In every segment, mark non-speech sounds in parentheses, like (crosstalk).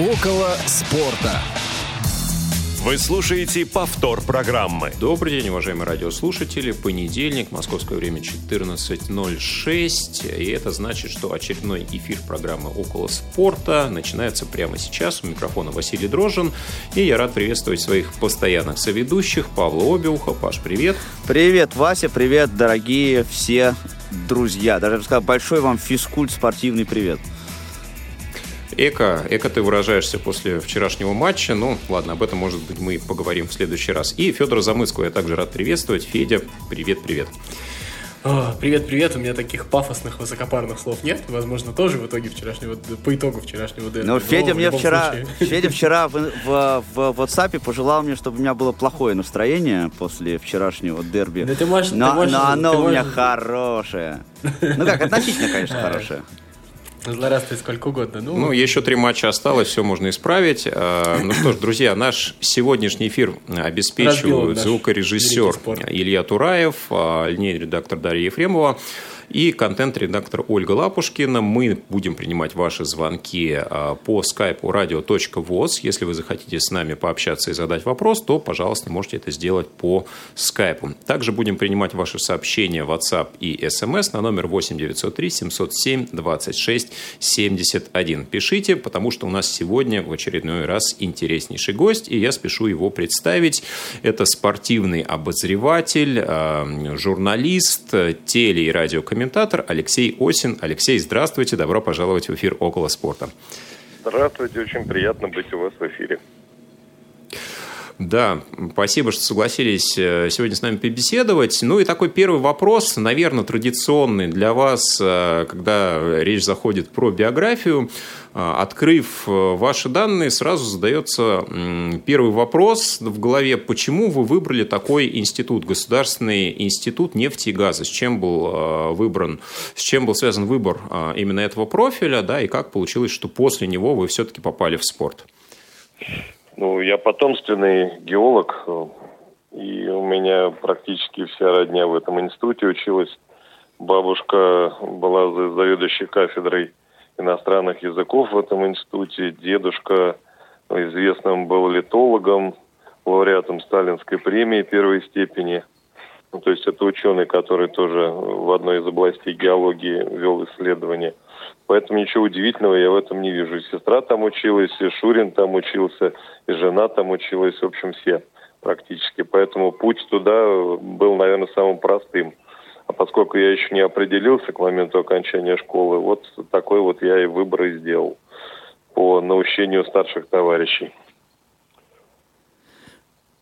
Около спорта. Вы слушаете повтор программы. Добрый день, уважаемые радиослушатели. Понедельник, московское время 14.06. И это значит, что очередной эфир программы «Около спорта» начинается прямо сейчас. У микрофона Василий Дрожжин. И я рад приветствовать своих постоянных соведущих. Павла Обиуха. Паш, привет. Привет, Вася. Привет, дорогие все друзья. Даже, я бы сказал, большой вам физкульт спортивный привет. Эко, эко ты выражаешься после вчерашнего матча. Ну, ладно, об этом, может быть, мы поговорим в следующий раз. И Федора Замыского я также рад приветствовать. Федя, привет-привет. Привет-привет, у меня таких пафосных, высокопарных слов нет. Возможно, тоже в итоге вчерашнего, по итогу вчерашнего дерби. Ну, Федя мне вчера, (laughs) Федя вчера в, в, в WhatsApp пожелал мне, чтобы у меня было плохое настроение после вчерашнего дерби. Да ты можешь, но, ты можешь, но оно ты у меня можешь... хорошее. Ну как, относительно, конечно, (laughs) хорошее. Злорадствовать сколько угодно. Ну, Ну, еще три матча осталось, все можно исправить. А, Ну что ж, друзья, наш сегодняшний эфир обеспечивают звукорежиссер. Илья Тураев, а, линейный редактор Дарья Ефремова и контент-редактор Ольга Лапушкина. Мы будем принимать ваши звонки а, по скайпу radio.voz. Если вы захотите с нами пообщаться и задать вопрос, то, пожалуйста, можете это сделать по скайпу. Также будем принимать ваши сообщения в WhatsApp и SMS на номер 8903 707 26 71. Пишите, потому что у нас сегодня в очередной раз интереснейший гость, и я спешу его представить. Это спортивный обозреватель, э, журналист, теле- и радиокомментатор Алексей Осин. Алексей, здравствуйте, добро пожаловать в эфир «Около спорта». Здравствуйте, очень приятно быть у вас в эфире. Да, спасибо, что согласились э, сегодня с нами побеседовать. Ну и такой первый вопрос, наверное, традиционный для вас, э, когда речь заходит про биографию. Э, Открыв ваши данные, сразу задается первый вопрос в голове. Почему вы выбрали такой институт, Государственный институт нефти и газа? С чем был выбран, с чем был связан выбор именно этого профиля, да, и как получилось, что после него вы все-таки попали в спорт? Ну, я потомственный геолог, э, и у меня практически вся родня в этом институте училась. Бабушка была за- заведующей кафедрой иностранных языков в этом институте. Дедушка известным был литологом, лауреатом Сталинской премии первой степени. Ну, то есть это ученый, который тоже в одной из областей геологии вел исследования. Поэтому ничего удивительного я в этом не вижу. И сестра там училась, и Шурин там учился, и жена там училась, в общем, все практически. Поэтому путь туда был, наверное, самым простым. А поскольку я еще не определился к моменту окончания школы, вот такой вот я и выбор и сделал по наущению старших товарищей.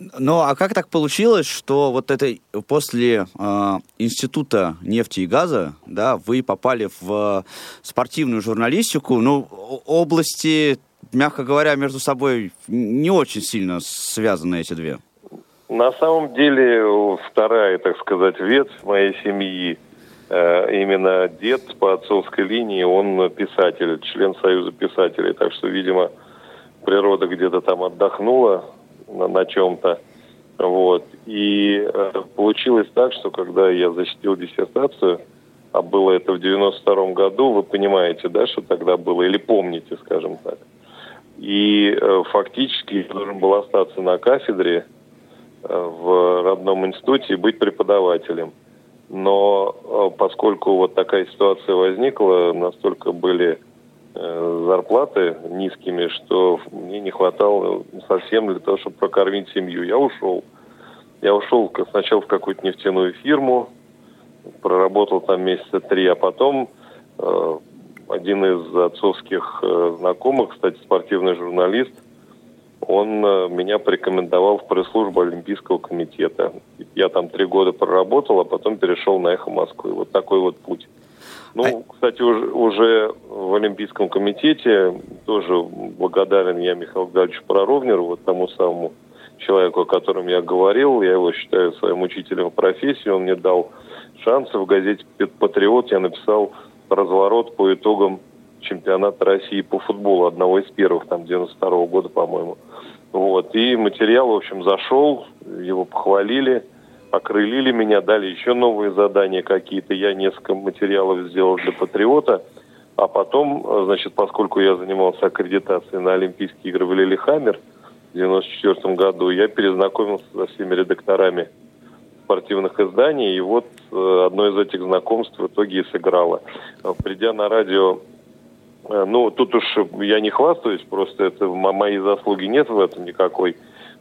Ну, а как так получилось, что вот это после э, института нефти и газа, да, вы попали в спортивную журналистику, ну, области, мягко говоря, между собой не очень сильно связаны эти две. На самом деле вторая, так сказать, ветвь моей семьи, э, именно дед по отцовской линии, он писатель, член Союза писателей. Так что, видимо, природа где-то там отдохнула на, на чем-то. Вот. И э, получилось так, что когда я защитил диссертацию, а было это в 92 году, вы понимаете, да, что тогда было, или помните, скажем так. И э, фактически я должен был остаться на кафедре, э, в родном институте и быть преподавателем. Но э, поскольку вот такая ситуация возникла, настолько были зарплаты низкими, что мне не хватало совсем для того, чтобы прокормить семью. Я ушел. Я ушел сначала в какую-то нефтяную фирму, проработал там месяца три, а потом э, один из отцовских э, знакомых, кстати, спортивный журналист, он э, меня порекомендовал в пресс-службу Олимпийского комитета. Я там три года проработал, а потом перешел на «Эхо Москвы». Вот такой вот путь. Ну, кстати, уже, уже в Олимпийском комитете тоже благодарен я Михаилу Гальевичу Проровнеру, вот тому самому человеку, о котором я говорил. Я его считаю своим учителем в профессии. Он мне дал шансы в газете «Патриот». Я написал разворот по итогам чемпионата России по футболу, одного из первых, там, 92 -го года, по-моему. Вот. И материал, в общем, зашел, его похвалили, окрылили меня, дали еще новые задания какие-то. Я несколько материалов сделал для «Патриота». А потом, значит, поскольку я занимался аккредитацией на Олимпийские игры в Лилихаммер в 94 году, я перезнакомился со всеми редакторами спортивных изданий, и вот э, одно из этих знакомств в итоге и сыграло. Придя на радио Э, ну, тут уж я не хвастаюсь, просто это моей заслуги нет в этом никакой.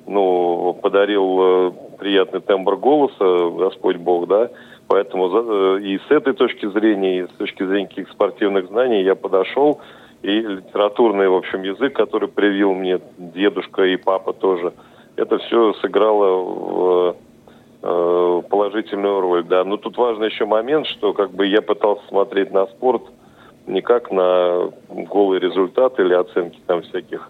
Ну, подарил э, приятный тембр голоса Господь Бог, да, поэтому э, и с этой точки зрения, и с точки зрения каких спортивных знаний я подошел, и литературный, в общем, язык, который привил мне дедушка и папа тоже, это все сыграло в положительную роль, да. Но тут важный еще момент, что как бы я пытался смотреть на спорт – не как на голый результат или оценки там всяких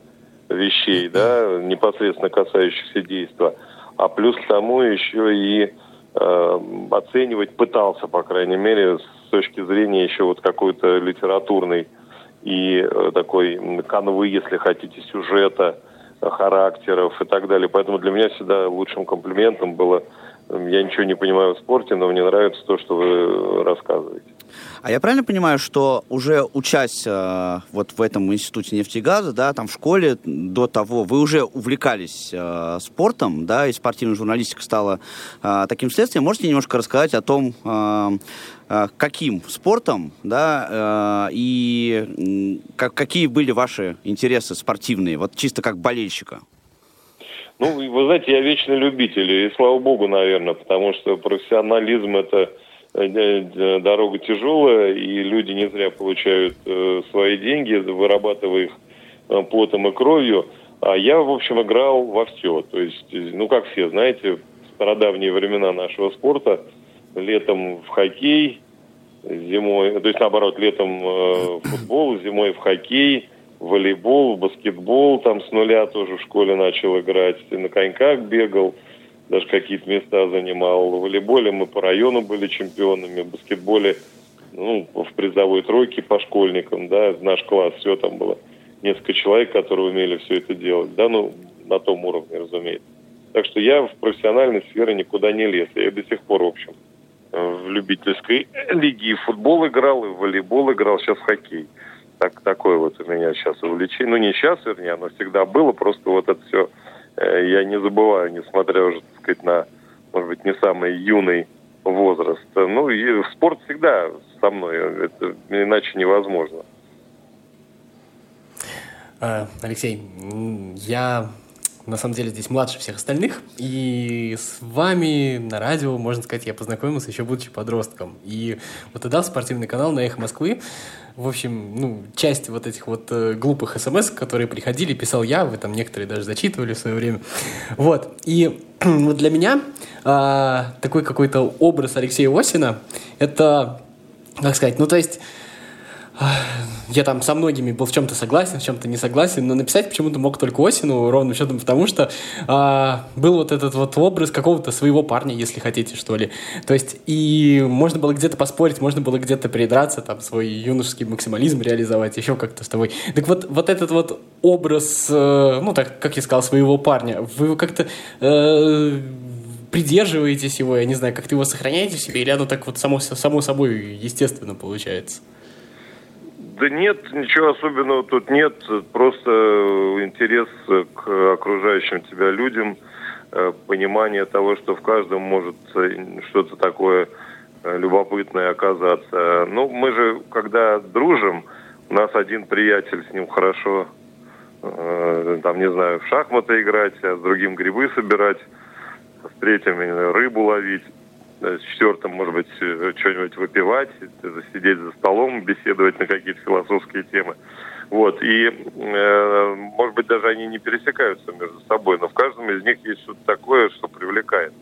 вещей, да, непосредственно касающихся действия, а плюс к тому еще и э, оценивать пытался, по крайней мере, с точки зрения еще вот какой-то литературной и э, такой канвы, если хотите, сюжета, характеров и так далее. Поэтому для меня всегда лучшим комплиментом было, я ничего не понимаю в спорте, но мне нравится то, что вы рассказываете. А я правильно понимаю, что уже учась э, вот в этом институте нефти и газа, да, там в школе до того, вы уже увлекались э, спортом, да, и спортивная журналистика стала э, таким следствием. Можете немножко рассказать о том, э, э, каким спортом, да, э, и как, какие были ваши интересы спортивные, вот чисто как болельщика? Ну, вы знаете, я вечный любитель, и слава богу, наверное, потому что профессионализм это Э, дорога тяжелая, и люди не зря получают э, свои деньги, вырабатывая их э, потом и кровью. А я, в общем, играл во все. То есть, ну, как все, знаете, в стародавние времена нашего спорта, летом в хоккей, зимой, то есть, наоборот, летом в футбол, зимой в хоккей, волейбол, баскетбол, там с нуля тоже в школе начал играть, на коньках бегал – даже какие-то места занимал. В волейболе мы по району были чемпионами, в баскетболе ну, в призовой тройке по школьникам, да, наш класс, все там было несколько человек, которые умели все это делать, да, ну, на том уровне, разумеется. Так что я в профессиональной сфере никуда не лез. Я до сих пор, в общем, в любительской лиге и футбол играл, и в волейбол играл, сейчас в хоккей. Так, такое вот у меня сейчас увлечение. Ну, не сейчас, вернее, оно всегда было, просто вот это все Э, я не забываю, несмотря уже, так сказать, на, может быть, не самый юный возраст. Ну, и спорт всегда со мной, это иначе невозможно. А, Алексей, я на самом деле здесь младше всех остальных, и с вами на радио, можно сказать, я познакомился еще будучи подростком. И вот тогда спортивный канал на «Эхо Москвы», в общем, ну, часть вот этих вот э, глупых смс, которые приходили, писал я, вы там некоторые даже зачитывали в свое время. Вот, и (clears throat) вот для меня э, такой какой-то образ Алексея Осина, это, как сказать, ну, то есть я там со многими был в чем-то согласен, в чем-то не согласен, но написать почему-то мог только Осину, ровно счетом потому, что а, был вот этот вот образ какого-то своего парня, если хотите, что ли. То есть, и можно было где-то поспорить, можно было где-то придраться, там, свой юношеский максимализм реализовать, еще как-то с тобой. Так вот, вот этот вот образ, э, ну, так, как я сказал, своего парня, вы как-то э, придерживаетесь его, я не знаю, как-то его сохраняете в себе, или оно так вот само, само собой естественно получается? Да нет, ничего особенного тут нет. Просто интерес к окружающим тебя людям, э, понимание того, что в каждом может что-то такое э, любопытное оказаться. Ну, мы же, когда дружим, у нас один приятель, с ним хорошо, э, там, не знаю, в шахматы играть, а с другим грибы собирать, с третьим рыбу ловить с четвертым, может быть, э, что-нибудь выпивать, сидеть за столом, беседовать на какие-то философские темы. Вот, и, э, может быть, даже они не пересекаются между собой, но в каждом из них есть что-то такое, что привлекает.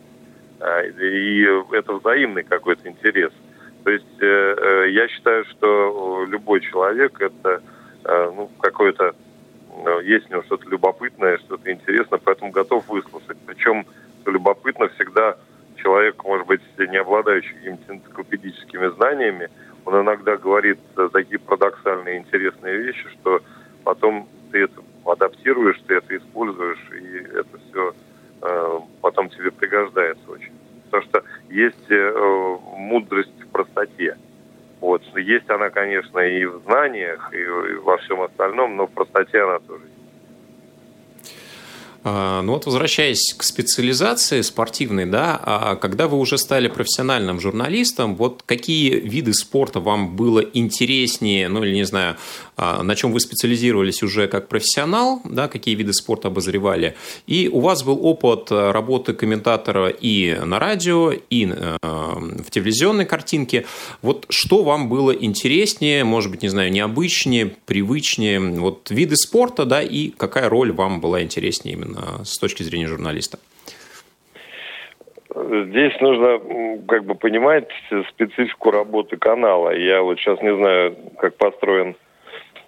А, и это взаимный какой-то интерес. То есть э, э я считаю, что любой человек это э, ну, какое-то э, есть у него что-то любопытное, что-то интересное, поэтому готов выслушать. Причем любопытно всегда человек, может быть, не обладающий какими-то энциклопедическими знаниями, он иногда говорит такие парадоксальные интересные вещи, что потом ты это адаптируешь, ты это используешь, и это все э, потом тебе пригождается очень. Потому что есть э, мудрость в простоте. Вот. Есть она, конечно, и в знаниях, и во всем остальном, но в простоте она тоже есть. А, ну вот возвращаясь к специализации спортивной, да, а когда вы уже стали профессиональным журналистом, вот какие виды спорта вам было интереснее, ну или не знаю, а, на чем вы специализировались уже как профессионал, да, какие виды спорта обозревали, и у вас был опыт работы комментатора и на радио, и э, в телевизионной картинке. Вот что вам было интереснее, может быть, не знаю, необычнее, привычнее, вот виды спорта, да, и какая роль вам была интереснее именно с точки зрения журналиста? Здесь нужно как бы понимать специфику работы канала. Я вот сейчас не знаю, как построен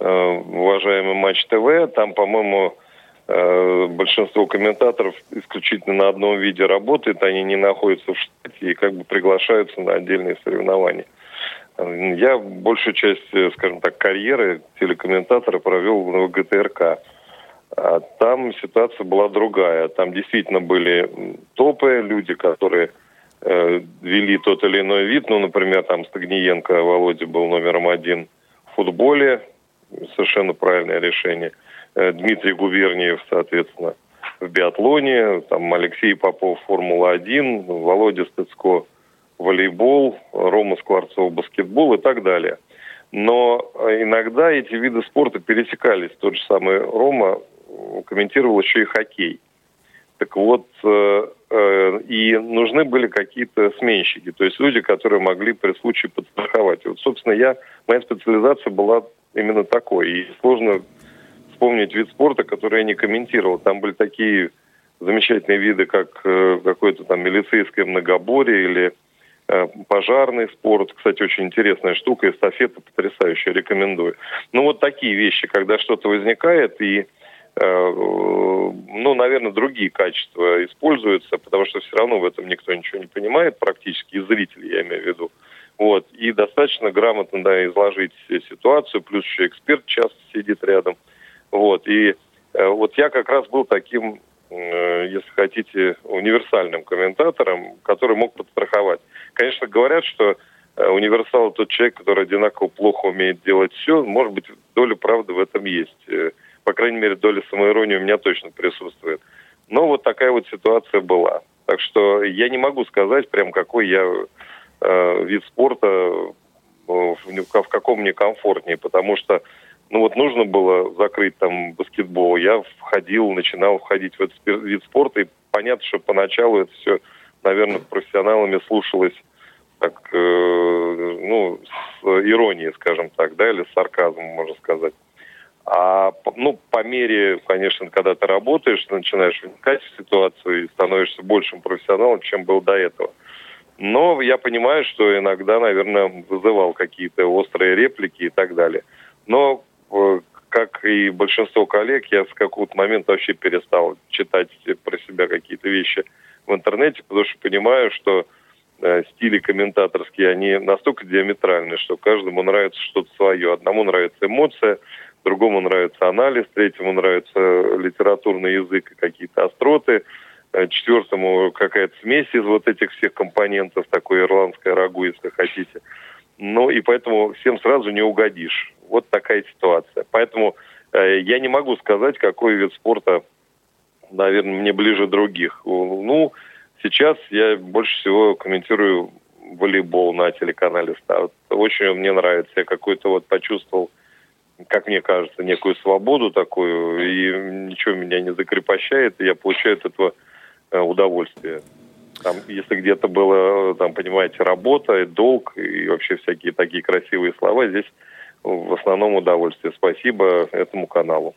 э, уважаемый Матч ТВ. Там, по-моему, э, большинство комментаторов исключительно на одном виде работает. Они не находятся в штате и как бы приглашаются на отдельные соревнования. Я большую часть, скажем так, карьеры телекомментатора провел в ГТРК. А там ситуация была другая. Там действительно были топы, люди, которые э, вели тот или иной вид. Ну, например, там Стагниенко Володя был номером один в футболе. Совершенно правильное решение. Э, Дмитрий Губерниев, соответственно, в биатлоне. Там Алексей Попов Формула-1, Володя Стыцко волейбол, Рома Скворцов баскетбол и так далее. Но иногда эти виды спорта пересекались. Тот же самый Рома комментировал еще и хоккей. Так вот, э, э, и нужны были какие-то сменщики, то есть люди, которые могли при случае подстраховать. И вот, собственно, я, моя специализация была именно такой. И сложно вспомнить вид спорта, который я не комментировал. Там были такие замечательные виды, как э, какое-то там милицейское многоборье или пожарный спорт. Кстати, очень интересная штука, эстафета потрясающая, рекомендую. Ну, вот такие вещи, когда что-то возникает, и ну, наверное, другие качества используются, потому что все равно в этом никто ничего не понимает, практически и зрители, я имею в виду. Вот. И достаточно грамотно да, изложить ситуацию, плюс еще эксперт часто сидит рядом. Вот. И э, вот я как раз был таким, э, если хотите, универсальным комментатором, который мог подстраховать. Конечно, говорят, что универсал тот человек, который одинаково плохо умеет делать все. Может быть, доля правды в этом есть по крайней мере, доля самоиронии у меня точно присутствует. Но вот такая вот ситуация была. Так что я не могу сказать прям, какой я э, вид спорта, э, в, в каком мне комфортнее, потому что ну вот нужно было закрыть там баскетбол, я входил, начинал входить в этот вид спорта, и понятно, что поначалу это все, наверное, профессионалами слушалось так, э, ну, с иронией, скажем так, да, или с сарказмом, можно сказать. А ну, по мере, конечно, когда ты работаешь, начинаешь вникать в ситуацию и становишься большим профессионалом, чем был до этого. Но я понимаю, что иногда, наверное, вызывал какие-то острые реплики и так далее. Но, э, как и большинство коллег, я с какого-то момента вообще перестал читать про себя какие-то вещи в интернете, потому что понимаю, что э, стили комментаторские, они настолько диаметральны, что каждому нравится что-то свое. Одному нравится эмоция, другому нравится анализ, третьему нравится литературный язык и какие-то остроты, э, четвертому какая-то смесь из вот этих всех компонентов, такое ирландское рагу, если хотите. Ну и поэтому всем сразу не угодишь. Вот такая ситуация. Поэтому э, я не могу сказать, какой вид спорта, наверное, мне ближе других. Ну, сейчас я больше всего комментирую волейбол на телеканале Старт. Очень мне нравится. Я какой-то вот почувствовал как мне кажется, некую свободу такую, и ничего меня не закрепощает, и я получаю от этого э, удовольствие. Там, если где-то было, там, понимаете, работа, долг и вообще всякие такие красивые слова, здесь в основном удовольствие. Спасибо этому каналу.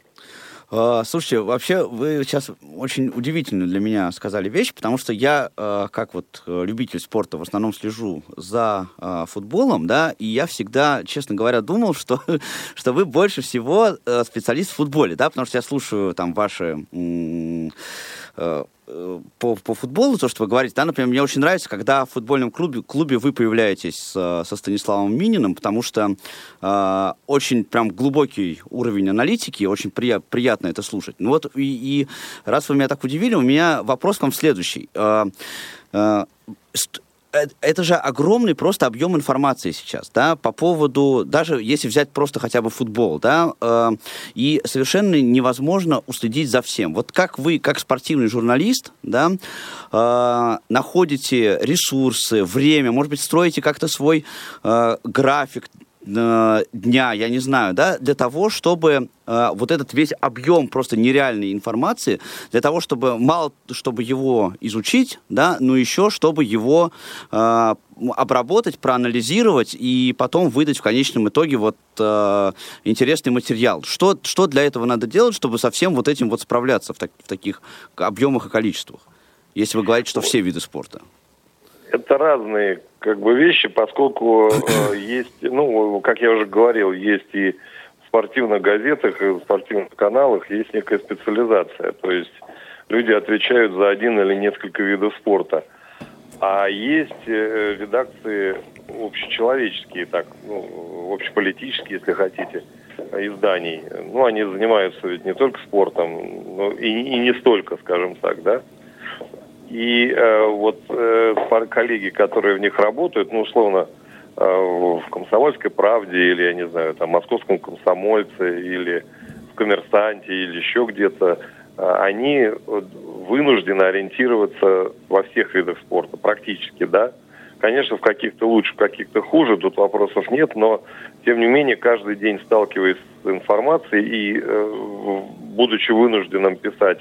А, слушайте, вообще вы сейчас очень удивительную для меня сказали вещь, потому что я, а, как вот э, любитель спорта, в основном слежу за а, футболом, да, и я всегда, честно говоря, думал, что, (laughs) что вы больше всего э, специалист в футболе, да, потому что я слушаю там ваши э, по, по футболу, то, что вы говорите, да, например, мне очень нравится, когда в футбольном клубе, клубе вы появляетесь со, со Станиславом Мининым, потому что э, очень прям глубокий уровень аналитики, очень прия, приятно это слушать. Ну вот, и, и раз вы меня так удивили, у меня вопрос к вам следующий. Э, э, это же огромный просто объем информации сейчас, да, по поводу, даже если взять просто хотя бы футбол, да, э, и совершенно невозможно уследить за всем. Вот как вы, как спортивный журналист, да, э, находите ресурсы, время, может быть, строите как-то свой э, график, Э, дня, я не знаю, да, для того, чтобы э, вот этот весь объем просто нереальной информации, для того, чтобы мало, чтобы его изучить, да, но еще, чтобы его э, обработать, проанализировать и потом выдать в конечном итоге вот э, интересный материал. Что, что для этого надо делать, чтобы со всем вот этим вот справляться в, так, в таких объемах и количествах, если вы говорите, что все виды спорта? Это разные как бы вещи, поскольку э, есть, ну, как я уже говорил, есть и в спортивных газетах, и в спортивных каналах есть некая специализация. То есть люди отвечают за один или несколько видов спорта. А есть э, редакции общечеловеческие, так, ну, общеполитические, если хотите, изданий. Ну, они занимаются ведь не только спортом, но и, и не столько, скажем так, да. И э, вот э, коллеги, которые в них работают, ну, условно, э, в «Комсомольской правде» или, я не знаю, там, «Московском комсомольце» или в «Коммерсанте» или еще где-то, э, они вынуждены ориентироваться во всех видах спорта, практически, да. Конечно, в каких-то лучше, в каких-то хуже, тут вопросов нет, но, тем не менее, каждый день сталкиваясь с информацией и, э, будучи вынужденным писать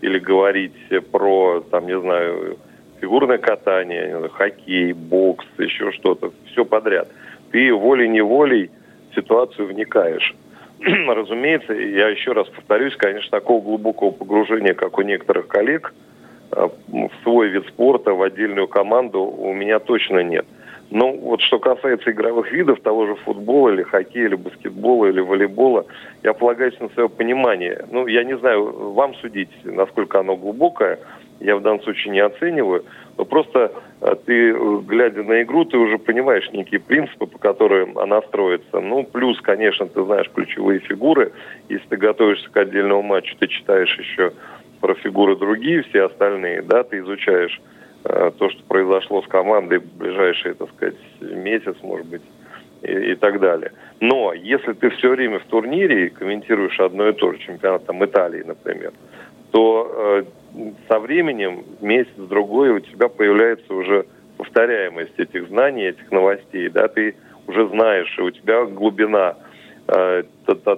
или говорить про, там, не знаю, фигурное катание, хоккей, бокс, еще что-то, все подряд. Ты волей-неволей в ситуацию вникаешь. (clears throat) Разумеется, я еще раз повторюсь, конечно, такого глубокого погружения, как у некоторых коллег, э, в свой вид спорта, в отдельную команду у меня точно нет. Ну, вот что касается игровых видов, того же футбола или хоккея, или баскетбола, или волейбола, я полагаюсь на свое понимание. Ну, я не знаю, вам судить, насколько оно глубокое, я в данном случае не оцениваю, но просто э, ты, глядя на игру, ты уже понимаешь некие принципы, по которым она строится. Ну, плюс, конечно, ты знаешь ключевые фигуры. Если ты готовишься к отдельному матчу, ты читаешь еще про фигуры другие, все остальные, да, ты изучаешь то, что произошло с командой в ближайший, так сказать, месяц, может быть, и, и так далее. Но если ты все время в турнире и комментируешь одно и то же, чемпионат там, Италии, например, то э, со временем, месяц-другой, у тебя появляется уже повторяемость этих знаний, этих новостей, да, ты уже знаешь, и у тебя глубина э,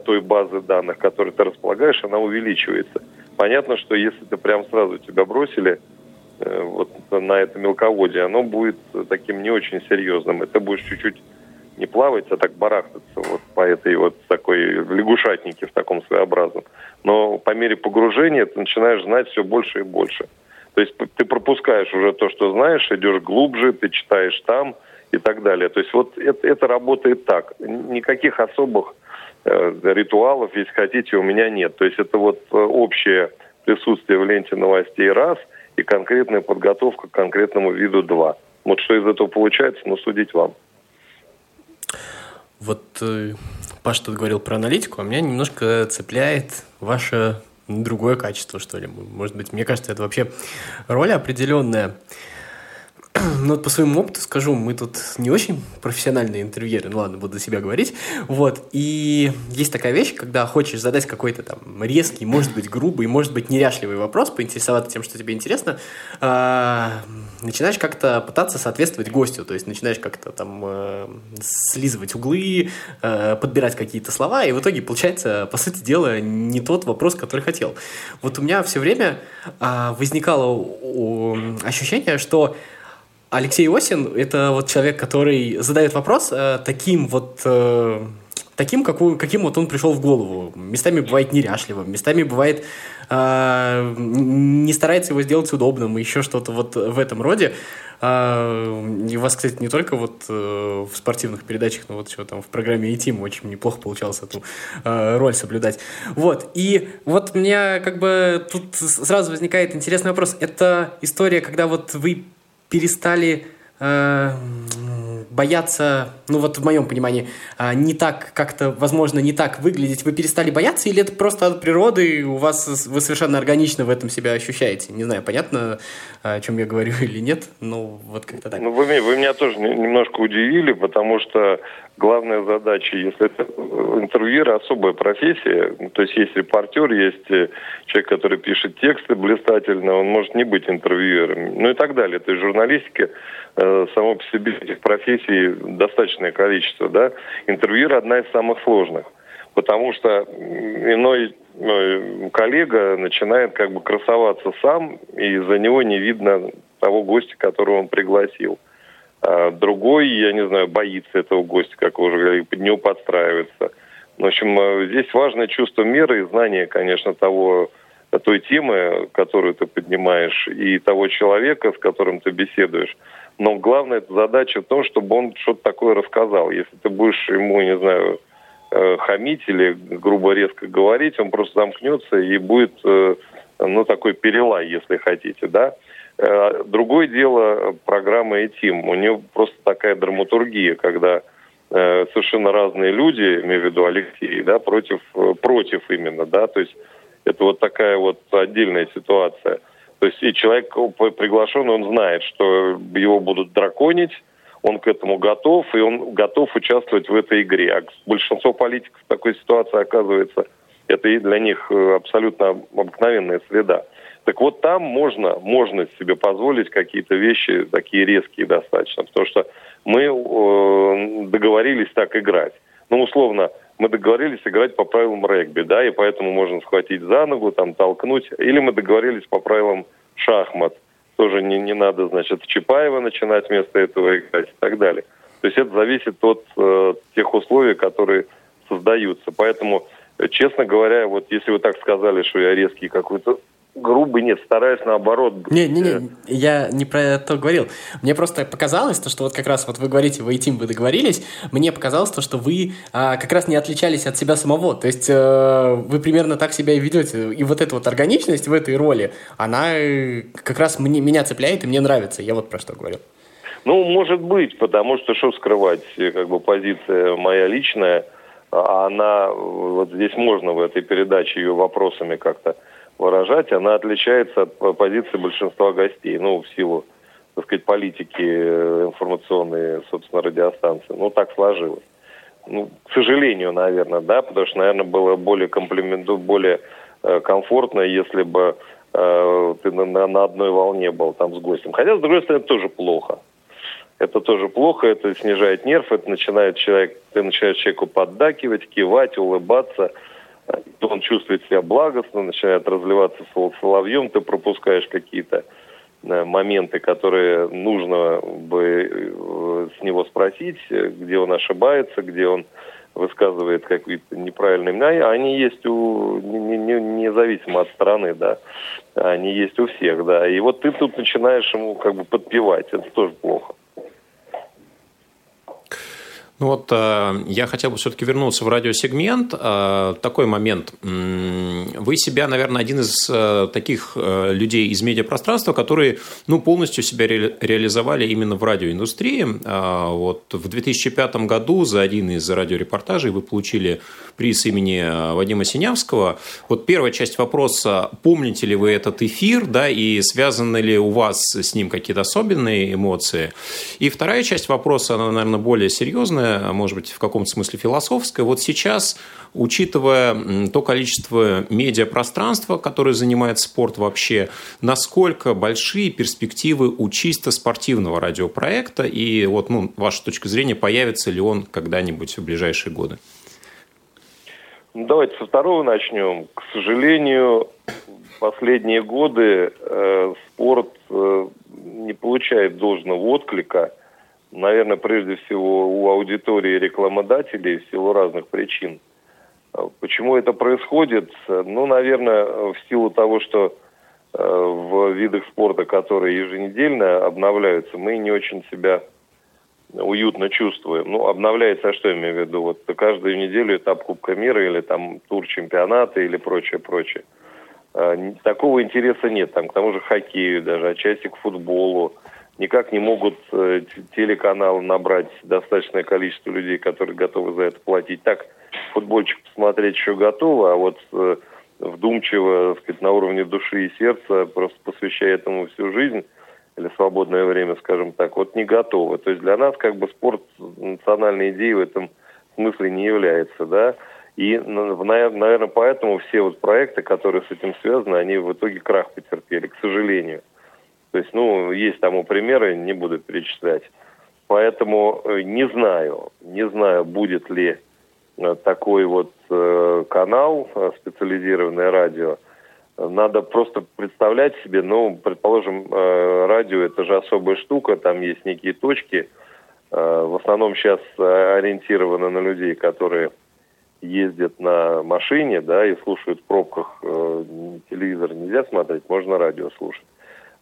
той базы данных, которой ты располагаешь, она увеличивается. Понятно, что если ты прям сразу тебя бросили Э, вот на это мелководье, оно будет таким не очень серьезным. Это будешь чуть-чуть не плавать, а так барахтаться вот по этой вот такой лягушатнике в таком своеобразном. Но по мере погружения ты начинаешь знать все больше и больше. То есть ты пропускаешь уже то, что знаешь, идешь глубже, ты читаешь там и так далее. То есть вот это, это работает так. Никаких особых э, ритуалов, если хотите, у меня нет. То есть это вот э, общее присутствие в ленте новостей раз – и конкретная подготовка к конкретному виду 2. Вот что из этого получается, ну, судить вам. Вот э, Паш тут говорил про аналитику, а меня немножко цепляет ваше другое качество, что ли. Может быть, мне кажется, это вообще роль определенная. Ну, вот по своему опыту скажу, мы тут не очень профессиональные интервьюеры, ну ладно, буду себя говорить, вот, и есть такая вещь, когда хочешь задать какой-то там резкий, может быть, грубый, может быть, неряшливый вопрос, поинтересоваться тем, что тебе интересно, э, начинаешь как-то пытаться соответствовать гостю, то есть начинаешь как-то там э, слизывать углы, э, подбирать какие-то слова, и в итоге получается, по сути дела, не тот вопрос, который хотел. Вот у меня все время э, возникало ощущение, что Алексей Осин – это вот человек, который задает вопрос э, таким вот э, таким, какую, каким вот он пришел в голову. Местами бывает неряшливым, местами бывает э, не старается его сделать удобным, еще что-то вот в этом роде. Э, и у вас, кстати, не только вот э, в спортивных передачах, но вот еще там в программе «Этим» очень неплохо получалось эту э, роль соблюдать. Вот, и вот у меня как бы тут сразу возникает интересный вопрос. Это история, когда вот вы перестали э, бояться, ну вот в моем понимании, а, не так как-то, возможно, не так выглядеть, вы перестали бояться, или это просто от природы, у вас вы совершенно органично в этом себя ощущаете? Не знаю, понятно, о чем я говорю (laughs) или нет, но вот как-то так. Ну, вы, вы меня тоже немножко удивили, потому что главная задача, если это э, интервьюер, особая профессия, то есть есть репортер, есть э, человек, который пишет тексты блистательно, он может не быть интервьюером, ну и так далее. То есть журналистика э, само по себе этих профессий достаточное количество, да. Интервьюер одна из самых сложных, потому что иной коллега начинает как бы красоваться сам, и за него не видно того гостя, которого он пригласил. А другой, я не знаю, боится этого гостя, как вы уже говорили, под него подстраивается. В общем, э, здесь важное чувство меры и знание, конечно, того, той темы, которую ты поднимаешь, и того человека, с которым ты беседуешь. Но главная задача в том, чтобы он что-то такое рассказал. Если ты будешь ему, не знаю, э, хамить или грубо резко говорить, он просто замкнется и будет, э, ну, такой перелай, если хотите, да. Э, другое дело программа «Этим». У нее просто такая драматургия, когда совершенно разные люди, имею в виду Алексей, да, против, против именно, да, то есть это вот такая вот отдельная ситуация. То есть и человек приглашен, он знает, что его будут драконить, он к этому готов, и он готов участвовать в этой игре. А большинство политиков в такой ситуации оказывается, это и для них абсолютно обыкновенная среда. Так вот там можно, можно себе позволить какие-то вещи такие резкие достаточно, потому что мы э, договорились так играть. Ну, условно, мы договорились играть по правилам регби, да, и поэтому можно схватить за ногу, там, толкнуть. Или мы договорились по правилам шахмат. Тоже не, не надо, значит, Чапаева начинать вместо этого играть и так далее. То есть это зависит от э, тех условий, которые создаются. Поэтому, честно говоря, вот если вы так сказали, что я резкий какой-то грубый, нет, стараюсь наоборот. Не, не, не, я не про это говорил. Мне просто показалось, то, что вот как раз вот вы говорите, вы и Тим, вы договорились, мне показалось то, что вы а, как раз не отличались от себя самого. То есть э, вы примерно так себя и ведете. И вот эта вот органичность в этой роли, она э, как раз мне, меня цепляет и мне нравится. Я вот про что говорю. Ну, может быть, потому что, что скрывать, как бы позиция моя личная, а она, вот здесь можно в этой передаче ее вопросами как-то выражать, она отличается от позиции большинства гостей, ну, в силу, так сказать, политики э, информационной, собственно, радиостанции. Ну, так сложилось. Ну, к сожалению, наверное, да, потому что, наверное, было более комплименту, более э, комфортно, если бы э, ты на, на одной волне был там с гостем. Хотя, с другой стороны, это тоже плохо. Это тоже плохо, это снижает нерв, это начинает человек, ты начинаешь человеку поддакивать, кивать, улыбаться – он чувствует себя благостно, начинает разливаться соловьем, ты пропускаешь какие-то э, моменты, которые нужно бы э, с него спросить, где он ошибается, где он высказывает какие-то неправильные мнения, они есть у, не, не, независимо от страны, да, они есть у всех, да, и вот ты тут начинаешь ему как бы подпевать, это тоже плохо. Ну вот э, я хотел бы все-таки вернуться в радиосегмент. Э, такой момент. Вы себя, наверное, один из э, таких людей из медиапространства, которые ну, полностью себя реализовали именно в радиоиндустрии. Вот в 2005 году за один из радиорепортажей вы получили приз имени Вадима Синявского. Вот первая часть вопроса, помните ли вы этот эфир, да, и связаны ли у вас с ним какие-то особенные эмоции? И вторая часть вопроса, она, наверное, более серьезная а может быть, в каком-то смысле философское. Вот сейчас, учитывая то количество медиапространства, которое занимает спорт вообще, насколько большие перспективы у чисто спортивного радиопроекта, и вот, ну, ваша точка зрения, появится ли он когда-нибудь в ближайшие годы? Ну, давайте со второго начнем. К сожалению, последние годы э, спорт э, не получает должного отклика наверное, прежде всего у аудитории рекламодателей в силу разных причин. А почему это происходит? Ну, наверное, в силу того, что э, в видах спорта, которые еженедельно обновляются, мы не очень себя уютно чувствуем. Ну, обновляется, а что я имею в виду? Вот каждую неделю этап Кубка мира или там тур чемпионата или прочее, прочее. А, такого интереса нет. Там к тому же хоккею даже, отчасти к футболу, никак не могут э, телеканалы набрать достаточное количество людей, которые готовы за это платить. Так, футбольчик посмотреть еще готово, а вот э, вдумчиво, так сказать, на уровне души и сердца, просто посвящая этому всю жизнь или свободное время, скажем так, вот не готовы. То есть для нас как бы спорт национальной идеей в этом смысле не является, да. И, наверное, поэтому все вот проекты, которые с этим связаны, они в итоге крах потерпели, к сожалению. То есть, ну, есть тому примеры, не буду перечислять. Поэтому э, не знаю, не знаю, будет ли э, такой вот э, канал, специализированное радио. Надо просто представлять себе, ну, предположим, радио это же особая штука, там есть некие точки. В основном сейчас ориентировано на людей, которые ездят на машине, да, и слушают в пробках. Телевизор нельзя смотреть, можно радио слушать.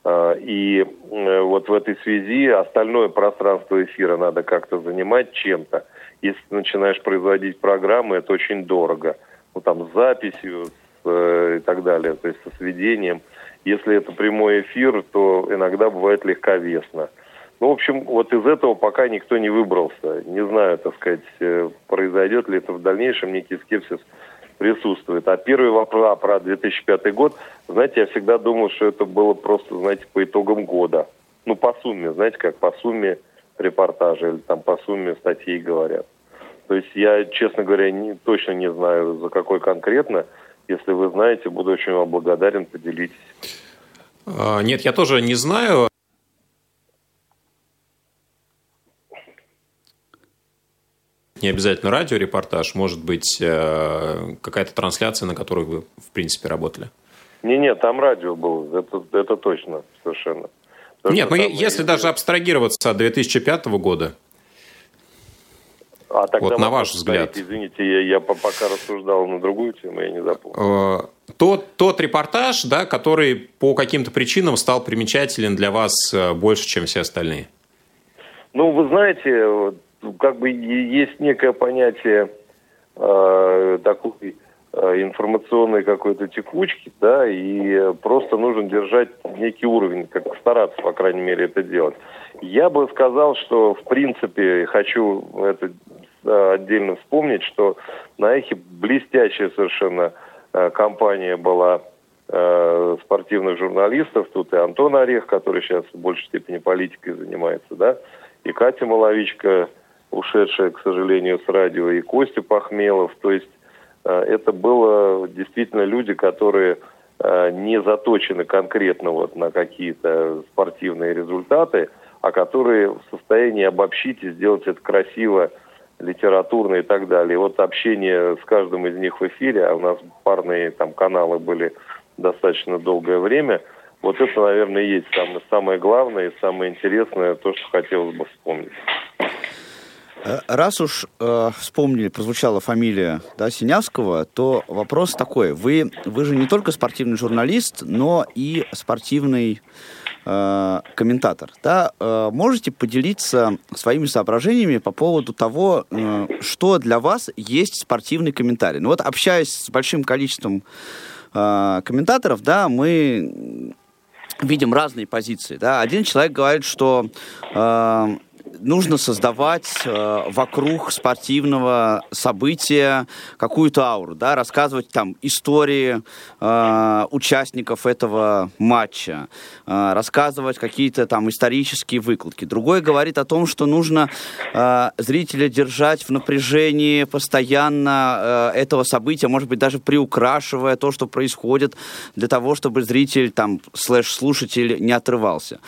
И э, вот в этой связи остальное пространство эфира надо как-то занимать чем-то. Если ты начинаешь производить программы, это очень дорого. Ну, там, с записью э, и так далее, то есть со сведением. Если это прямой эфир, то иногда бывает легковесно. Ну, в общем, вот из этого пока никто не выбрался. Не знаю, так сказать, э, произойдет ли это в дальнейшем, некий скепсис присутствует. А первый вопрос про 2005 год, знаете, я всегда думал, что это было просто, знаете, по итогам года. Ну, по сумме, знаете, как по сумме репортажа или там по сумме статей говорят. То есть я, честно говоря, не, точно не знаю, за какой конкретно. Если вы знаете, буду очень вам благодарен, поделитесь. А, нет, я тоже не знаю. не обязательно радиорепортаж, может быть, э, какая-то трансляция, на которой вы, в принципе, работали? Не, нет, там радио было, это, это точно, совершенно. Потому нет, ну если даже абстрагироваться от 2005 года, а тогда вот на ваш взгляд. Извините, я, я пока рассуждал на другую тему, я не запомнил. Э, тот, тот репортаж, да, который по каким-то причинам стал примечателен для вас э, больше, чем все остальные. Ну, вы знаете, как бы есть некое понятие э, такой э, информационной какой-то текучки, да, и просто нужно держать некий уровень, как стараться, по крайней мере, это делать. Я бы сказал, что, в принципе, хочу это отдельно вспомнить, что на Эхе блестящая совершенно э, компания была э, спортивных журналистов. Тут и Антон Орех, который сейчас в большей степени политикой занимается, да, и Катя Маловичка, ушедшая, к сожалению, с радио, и Костя Пахмелов. То есть э, это было действительно люди, которые не заточены конкретно вот на какие-то спортивные результаты, а которые в состоянии обобщить и сделать это красиво, литературно и так далее. И вот общение с каждым из них в эфире, а у нас парные там каналы были достаточно долгое время, вот это, наверное, и есть самое, самое главное и самое интересное, то, что хотелось бы вспомнить. Э, раз уж э, вспомнили, прозвучала фамилия да, Синявского, то вопрос такой. Вы, вы же не только спортивный журналист, но и спортивный э, комментатор. Да? Э, можете поделиться своими соображениями по поводу того, э, что для вас есть спортивный комментарий? Ну вот общаясь с большим количеством э, комментаторов, да, мы видим разные позиции. Да? Один человек говорит, что э, нужно создавать э, вокруг спортивного события какую-то ауру, да, рассказывать там истории э, участников этого матча, э, рассказывать какие-то там исторические выкладки. Другой говорит о том, что нужно э, зрителя держать в напряжении постоянно э, этого события, может быть, даже приукрашивая то, что происходит, для того, чтобы зритель там слэш-слушатель не отрывался.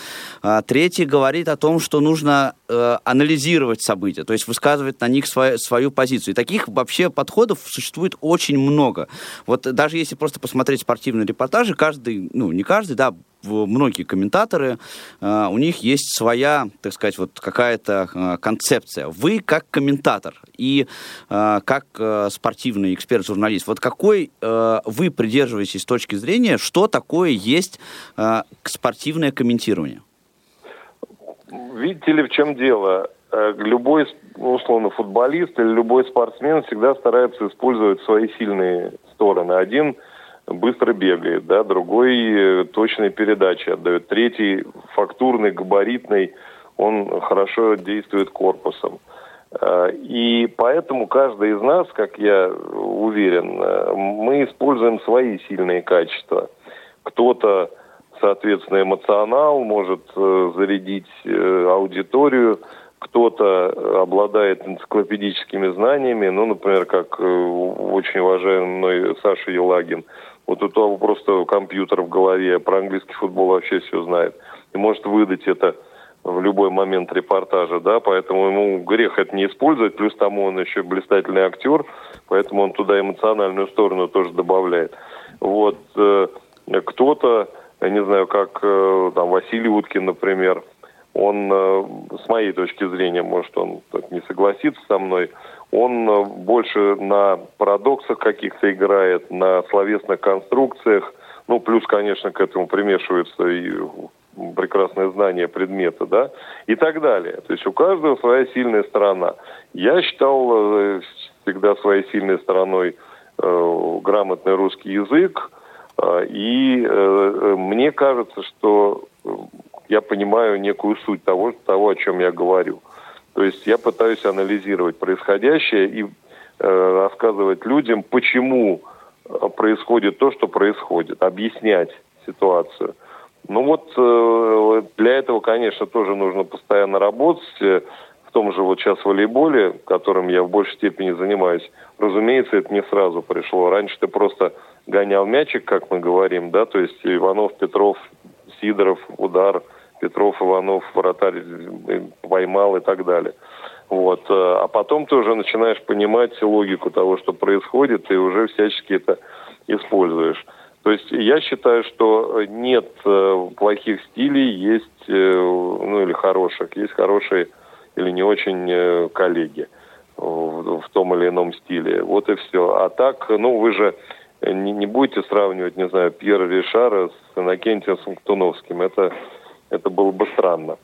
Э, третий говорит о том, что нужно э, анализировать события, то есть высказывать на них свою, свою позицию. И таких вообще подходов существует очень много. Вот даже если просто посмотреть спортивные репортажи, каждый, ну не каждый, да, многие комментаторы, э, у них есть своя, так сказать, вот какая-то э, концепция. Вы как комментатор и э, как э, спортивный эксперт-журналист, вот какой э, вы придерживаетесь точки зрения, что такое есть э, спортивное комментирование? Видите ли, в чем дело? Э, любой, условно, футболист или любой спортсмен всегда старается использовать свои сильные стороны. Один быстро бегает, да, другой э, точные передачи отдает, третий фактурный, габаритный, он хорошо действует корпусом. Э, и поэтому каждый из нас, как я уверен, мы используем свои сильные качества. Кто-то, соответственно, эмоционал, может зарядить аудиторию, кто-то обладает энциклопедическими знаниями, ну, например, как очень уважаемый Саша Елагин – вот у того просто компьютер в голове, про английский футбол вообще все знает. И может выдать это в любой момент репортажа, да, поэтому ему грех это не использовать, плюс тому он еще блистательный актер, поэтому он туда эмоциональную сторону тоже добавляет. Вот, э, кто-то, я не знаю, как э, там Василий Уткин, например, он, э, с моей точки зрения, может, он не согласится со мной, он э, больше на парадоксах каких-то играет, на словесных конструкциях. Ну, плюс, конечно, к этому примешивается и прекрасное знание предмета, да, и так далее. То есть у каждого своя сильная сторона. Я считал всегда своей сильной стороной э, грамотный русский язык, и э, мне кажется, что я понимаю некую суть того, того, о чем я говорю. То есть я пытаюсь анализировать происходящее и э, рассказывать людям, почему э, происходит то, что происходит, объяснять ситуацию. Ну вот э, для этого, конечно, тоже нужно постоянно работать. Э, в том же вот сейчас волейболе, которым я в большей степени занимаюсь, разумеется, это не сразу пришло. Раньше ты просто гонял мячик, как мы говорим, да, то есть Иванов, Петров, Сидоров, удар – Петров, Иванов, вратарь поймал и так далее. Вот. Э, а потом ты уже начинаешь понимать логику того, что происходит, и уже всячески это используешь. То есть я считаю, что нет э, плохих стилей, есть, э, ну или хороших, есть хорошие или не очень коллеги в, в том или ином стиле. Вот и все. А так, ну вы же не, не будете сравнивать, не знаю, Пьера Ришара с Иннокентием Сунктуновским. Это это было бы странно.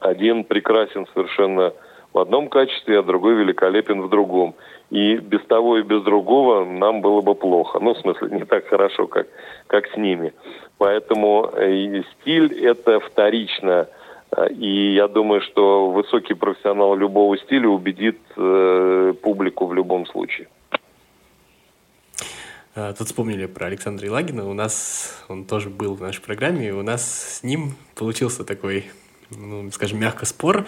Один прекрасен совершенно в одном качестве, а другой великолепен в другом. И без того и без другого нам было бы плохо. Ну, в смысле, не так хорошо, как, как с ними. Поэтому э, стиль – это вторично. И я думаю, что высокий профессионал любого стиля убедит э, публику в любом случае. А, тут вспомнили про Александра Илагина. У нас он тоже был в нашей программе, и у нас с ним получился такой, ну, скажем, мягко спор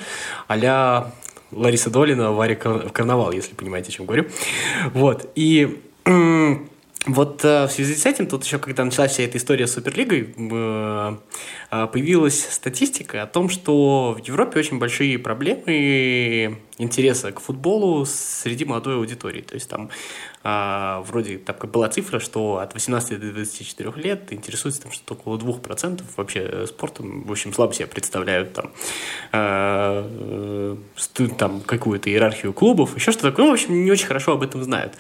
а Лариса Долина, Варя Карнавал, если понимаете, о чем говорю. Вот. И (clears throat) вот э, в связи с этим, тут еще, когда началась вся эта история с Суперлигой, э, э, появилась статистика о том, что в Европе очень большие проблемы интереса к футболу среди молодой аудитории. То есть там а, вроде так была цифра, что от 18 до 24 лет интересуется там что-то около 2% вообще спортом. В общем, слабо себе представляют там, а, там какую-то иерархию клубов, еще что-то такое. Ну, в общем, не очень хорошо об этом знают.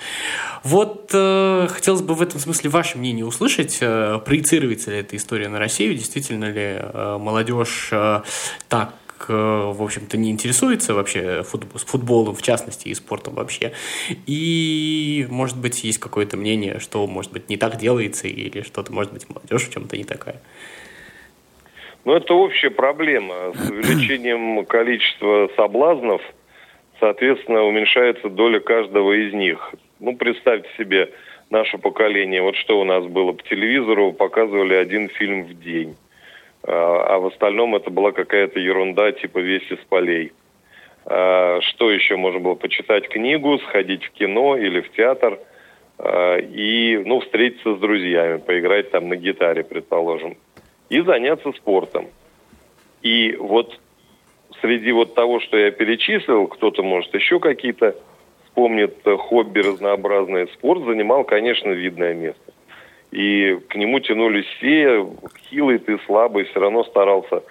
Вот э, хотелось бы в этом смысле ваше мнение услышать. Э, проецируется ли эта история на Россию? Действительно ли э, молодежь э, так Э, в общем-то, не интересуется вообще футболом, в частности, и спортом вообще. И, может быть, есть какое-то мнение, что, может быть, не так делается, или что-то, может быть, молодежь в чем-то не такая. Ну, это общая проблема. С (clears throat) увеличением количества соблазнов, соответственно, уменьшается доля каждого из них. Ну, представьте себе наше поколение. Вот что у нас было по телевизору, показывали один фильм в день. А, а в остальном это была какая-то ерунда типа «Вести с полей». А, что еще можно было? Почитать книгу, сходить в кино или в театр а, и, ну, встретиться с друзьями, поиграть там на гитаре, предположим, и заняться спортом. И вот среди вот того, что я перечислил, кто-то, может, еще какие-то вспомнит хобби разнообразные. Спорт занимал, конечно, видное место. И к нему тянулись все, хилый ты, слабый, все равно старался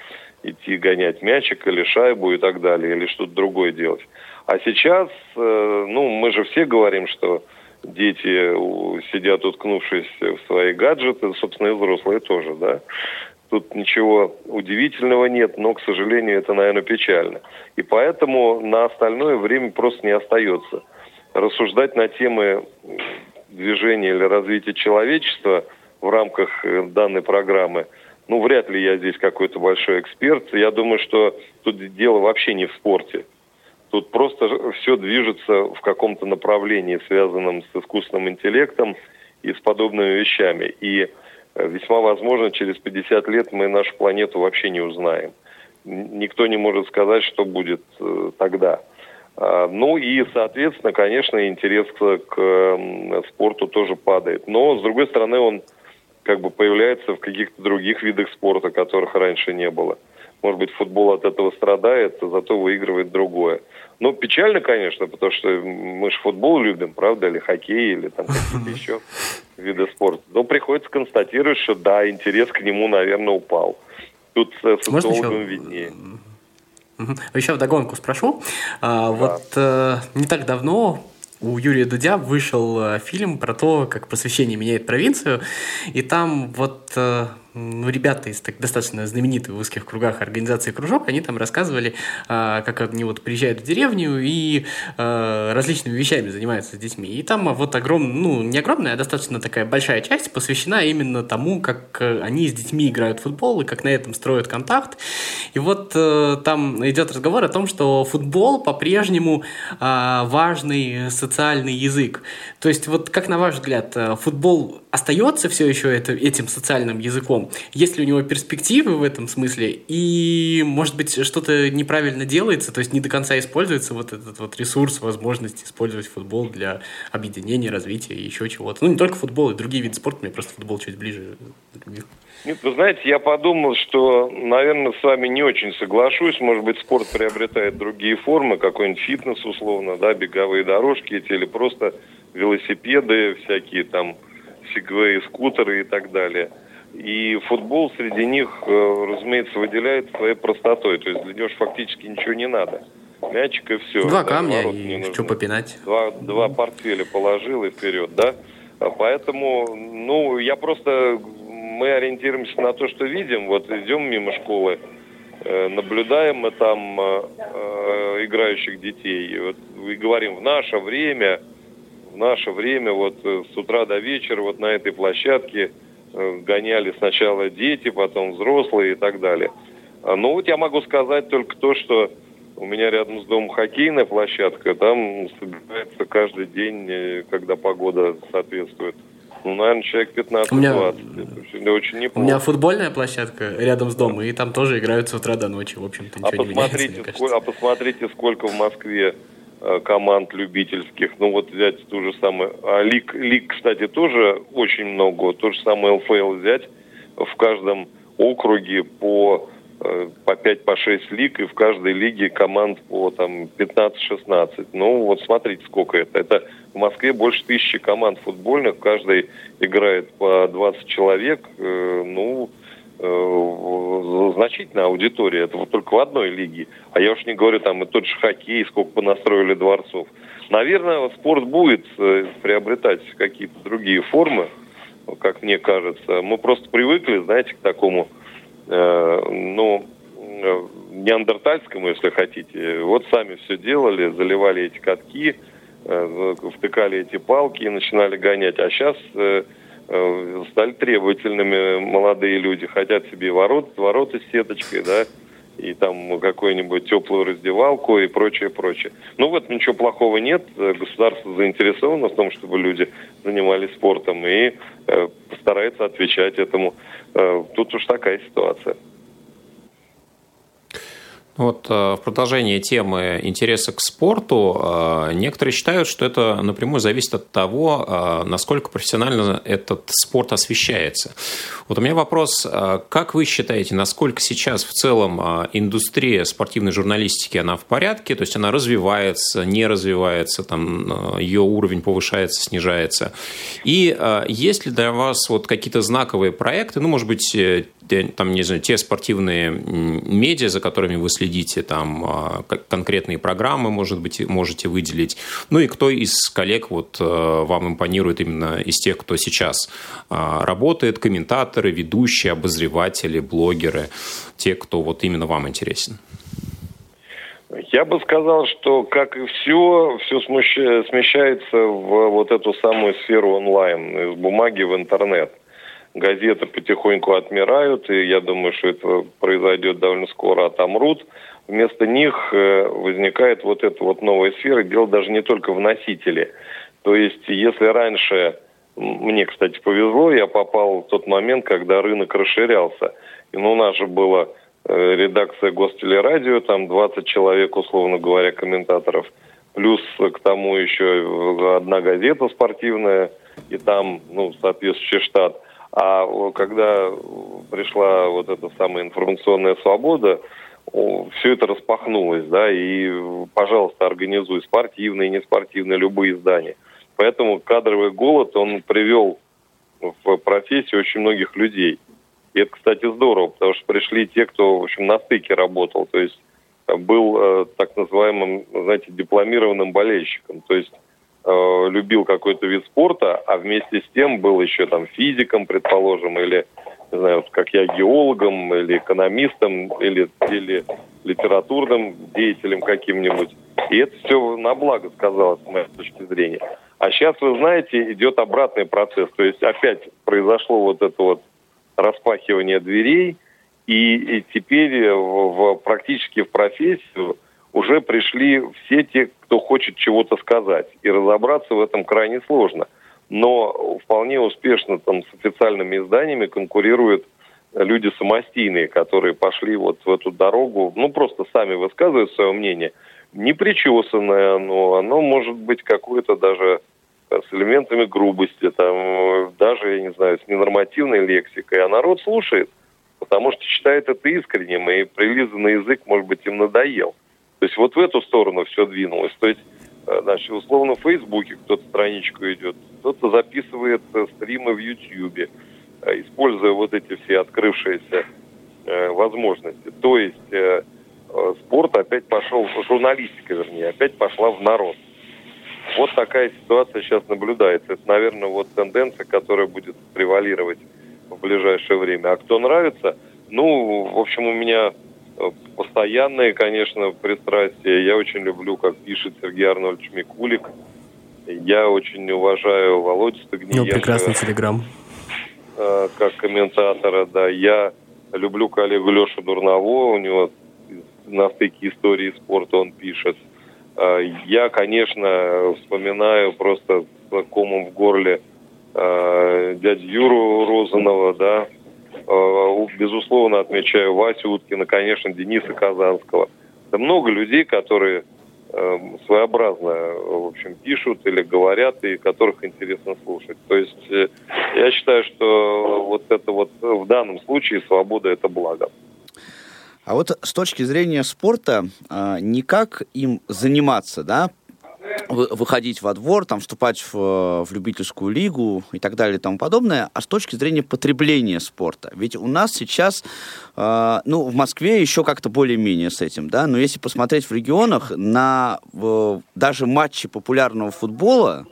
идти гонять мячик или шайбу и так далее, или что-то другое делать. А сейчас, э, ну, мы же все говорим, что дети сидят, уткнувшись в свои гаджеты, собственно, и взрослые тоже, да. Тут ничего удивительного нет, но, к сожалению, это, наверное, печально. И поэтому на остальное время просто не остается. Рассуждать на темы движения или развития человечества в рамках э, данной программы, ну, вряд ли я здесь какой-то большой эксперт. Я думаю, что тут дело вообще не в спорте. Тут просто все движется в каком-то направлении, связанном с искусственным интеллектом и с подобными вещами. И э, весьма возможно, через 50 лет мы нашу планету вообще не узнаем. Никто не может сказать, что будет э, тогда. А, ну и, соответственно, конечно, интерес к спорту тоже падает. Но, с другой стороны, он как бы появляется в каких-то других видах спорта, которых раньше не было. Может быть, футбол от этого страдает, зато выигрывает другое. Ну, печально, конечно, потому что мы же футбол любим, правда, или хоккей, или там какие-то (laughs) еще виды спорта. Но приходится констатировать, что да, интерес к нему, наверное, упал. Тут социологам виднее. Еще вдогонку спрошу. А, да. Вот э, не так давно у Юрия Дудя вышел э, фильм про то, как просвещение меняет провинцию, и там вот э, ну, ребята из так, достаточно знаменитой в узких кругах организации «Кружок», они там рассказывали, а, как они вот приезжают в деревню и а, различными вещами занимаются с детьми. И там вот огромная, ну, не огромная, а достаточно такая большая часть посвящена именно тому, как э, они с детьми играют в футбол и как на этом строят контакт. И вот а, там идет разговор о том, что футбол по-прежнему а, важный социальный язык. То есть вот как на ваш взгляд, футбол остается все еще это, этим социальным языком? Есть ли у него перспективы в этом смысле? И, может быть, что-то неправильно делается, то есть не до конца используется вот этот вот ресурс, возможность использовать футбол для объединения, развития и еще чего-то. Ну, не только футбол, и другие виды спорта, мне просто футбол чуть ближе других. Нет, вы знаете, я подумал, что, наверное, с вами не очень соглашусь. Может быть, спорт приобретает другие формы, какой-нибудь фитнес условно, да, беговые дорожки эти, или просто велосипеды всякие там, сегвеи, скутеры и так далее. И футбол среди них, э, разумеется, выделяет своей простотой. То есть для него фактически ничего не надо. Мячик и все. Два да, камня и что попинать. Два, два портфеля положил и вперед, да? А поэтому, ну, я просто, мы ориентируемся на то, что видим. Вот идем мимо школы, э, наблюдаем мы там э, играющих детей. И, вот, и говорим, в наше время в наше время вот с утра до вечера вот на этой площадке гоняли сначала дети, потом взрослые и так далее. А, ну вот я могу сказать только то, что у меня рядом с домом хоккейная площадка, там собирается каждый день, э, когда погода соответствует. Ну, наверное, человек 15-20. меня... Это очень неплохо. У меня футбольная площадка рядом с домом, и там тоже играют с утра до ночи. В общем-то, ничего а не меняется, сколько, А посмотрите, сколько в Москве Э, команд любительских. Ну вот взять ту же самую... А лиг, лиг, кстати, тоже очень много. То же самое ЛФЛ взять. В каждом округе по, э, по 5 по 6 лиг, и в каждой лиге команд по там 15-16. Ну вот смотрите, сколько это. Это в Москве больше тысячи команд футбольных, в каждой играет по 20 человек. Э, ну, Э, значительная аудитория. Это вот только в одной лиге. А я уж не говорю, там и тот же хоккей, сколько понастроили дворцов. Наверное, спорт будет э, приобретать какие-то другие формы, как мне кажется. Мы просто привыкли, знаете, к такому, э, ну, э, неандертальскому, если хотите. Вот сами все делали, заливали эти катки, э, втыкали эти палки и начинали гонять. А сейчас... Э, Э, стали требовательными молодые люди, хотят себе ворот, ворота с сеточкой, да, и там какую-нибудь теплую раздевалку и прочее, прочее. Ну вот ничего плохого нет, государство заинтересовано в том, чтобы люди занимались спортом и э, постарается отвечать этому. Э, тут уж такая ситуация. Вот э, в продолжение темы интереса к спорту, э, некоторые считают, что это напрямую зависит от того, э, насколько профессионально этот спорт освещается. Вот у меня вопрос, как вы считаете, насколько сейчас в целом индустрия спортивной журналистики, она в порядке, то есть она развивается, не развивается, там, ее уровень повышается, снижается? И есть ли для вас вот какие-то знаковые проекты, ну, может быть, там, не знаю, те спортивные медиа, за которыми вы следите, там а, конкретные программы, может быть, можете выделить. Ну и кто из коллег вот э, вам импонирует именно из тех, кто сейчас а, работает, комментаторы, ведущие, обозреватели, блогеры, те, кто вот именно вам интересен? Я бы сказал, что, как и все, все смещается в вот эту самую сферу онлайн, из бумаги в интернет. Газеты потихоньку отмирают, и я думаю, что это произойдет довольно скоро, отомрут. Вместо них э, возникает вот эта вот новая сфера. Дело даже не только в носителе. То есть, если раньше, мне, кстати, повезло, я попал в тот момент, когда рынок расширялся. И ну, у нас же было Э, редакция Гостелерадио, там 20 человек, условно говоря, комментаторов. Плюс к тому еще одна газета спортивная, и там, ну, соответствующий штат. А когда пришла вот эта самая информационная свобода, все это распахнулось, да, и, пожалуйста, организуй спортивные, неспортивные, любые издания. Поэтому кадровый голод, он привел в профессию очень многих людей. И это, кстати, здорово, потому что пришли те, кто, в общем, на стыке работал. То есть был э, так называемым, знаете, дипломированным болельщиком. То есть э, любил какой-то вид спорта, а вместе с тем был еще там физиком, предположим, или, не знаю, как я, геологом, или экономистом, или, или литературным деятелем каким-нибудь. И это все на благо сказалось, с моей точки зрения. А сейчас, вы знаете, идет обратный процесс. То есть опять произошло вот это вот распахивания дверей, и, и теперь в, в, практически в профессию уже пришли все те, кто хочет чего-то сказать. И разобраться в этом крайне сложно. Но вполне успешно там с официальными изданиями конкурируют люди самостийные, которые пошли вот в эту дорогу, ну, просто сами высказывают свое мнение. Не причесанное оно, оно может быть какое-то даже с элементами грубости, там, даже, я не знаю, с ненормативной лексикой, а народ слушает, потому что считает это искренним, и прилизанный язык, может быть, им надоел. То есть вот в эту сторону все двинулось. То есть, э, значит, условно в Фейсбуке кто-то страничку идет, кто-то записывает э, стримы в Ютьюбе, э, используя вот эти все открывшиеся возможности. То есть спорт опять пошел, журналистика, вернее, опять пошла в народ. Вот такая ситуация сейчас наблюдается. Это, наверное, вот тенденция, которая будет превалировать в ближайшее время. А кто нравится? Ну, в общем, у меня постоянные, конечно, пристрастия. Я очень люблю, как пишет Сергей Арнольдович Микулик. Я очень уважаю Володю Стагниенко. Ну, прекрасный телеграм. Э, как комментатора, да. Я люблю коллегу Лешу Дурново. У него на стыке истории спорта он пишет. Э, я, конечно, вспоминаю просто с комом в горле э, дядю Юру Розанова, да, безусловно, отмечаю Васю Уткина, конечно, Дениса Казанского. Да много людей, которые своеобразно, в общем, пишут или говорят, и которых интересно слушать. То есть я считаю, что вот это вот в данном случае свобода – это благо. А вот с точки зрения спорта, а, не как им заниматься, да, выходить во двор, там, вступать в, в любительскую лигу и так далее и тому подобное, а с точки зрения потребления спорта. Ведь у нас сейчас, э, ну, в Москве еще как-то более-менее с этим, да, но если посмотреть в регионах, на э, даже матчи популярного футбола,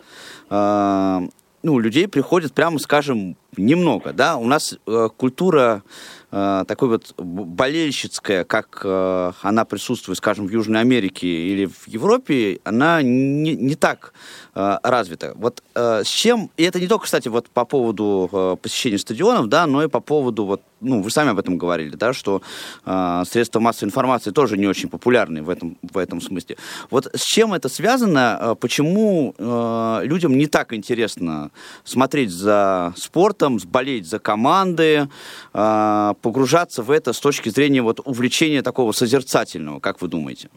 э, ну, людей приходит, прямо скажем, немного, да, у нас э, культура э, такой вот болельщицкая, как э, она присутствует, скажем, в Южной Америке или в Европе, она не, не так э, развита. Вот э, с чем, и это не только, кстати, вот по поводу э, посещения стадионов, да, но и по поводу вот ну, вы сами об этом говорили, да, что э, средства массовой информации тоже не очень популярны в этом, в этом смысле. Вот с чем это связано? Э, почему э, людям не так интересно смотреть за спортом, болеть за команды, э, погружаться в это с точки зрения вот увлечения такого созерцательного, как вы думаете?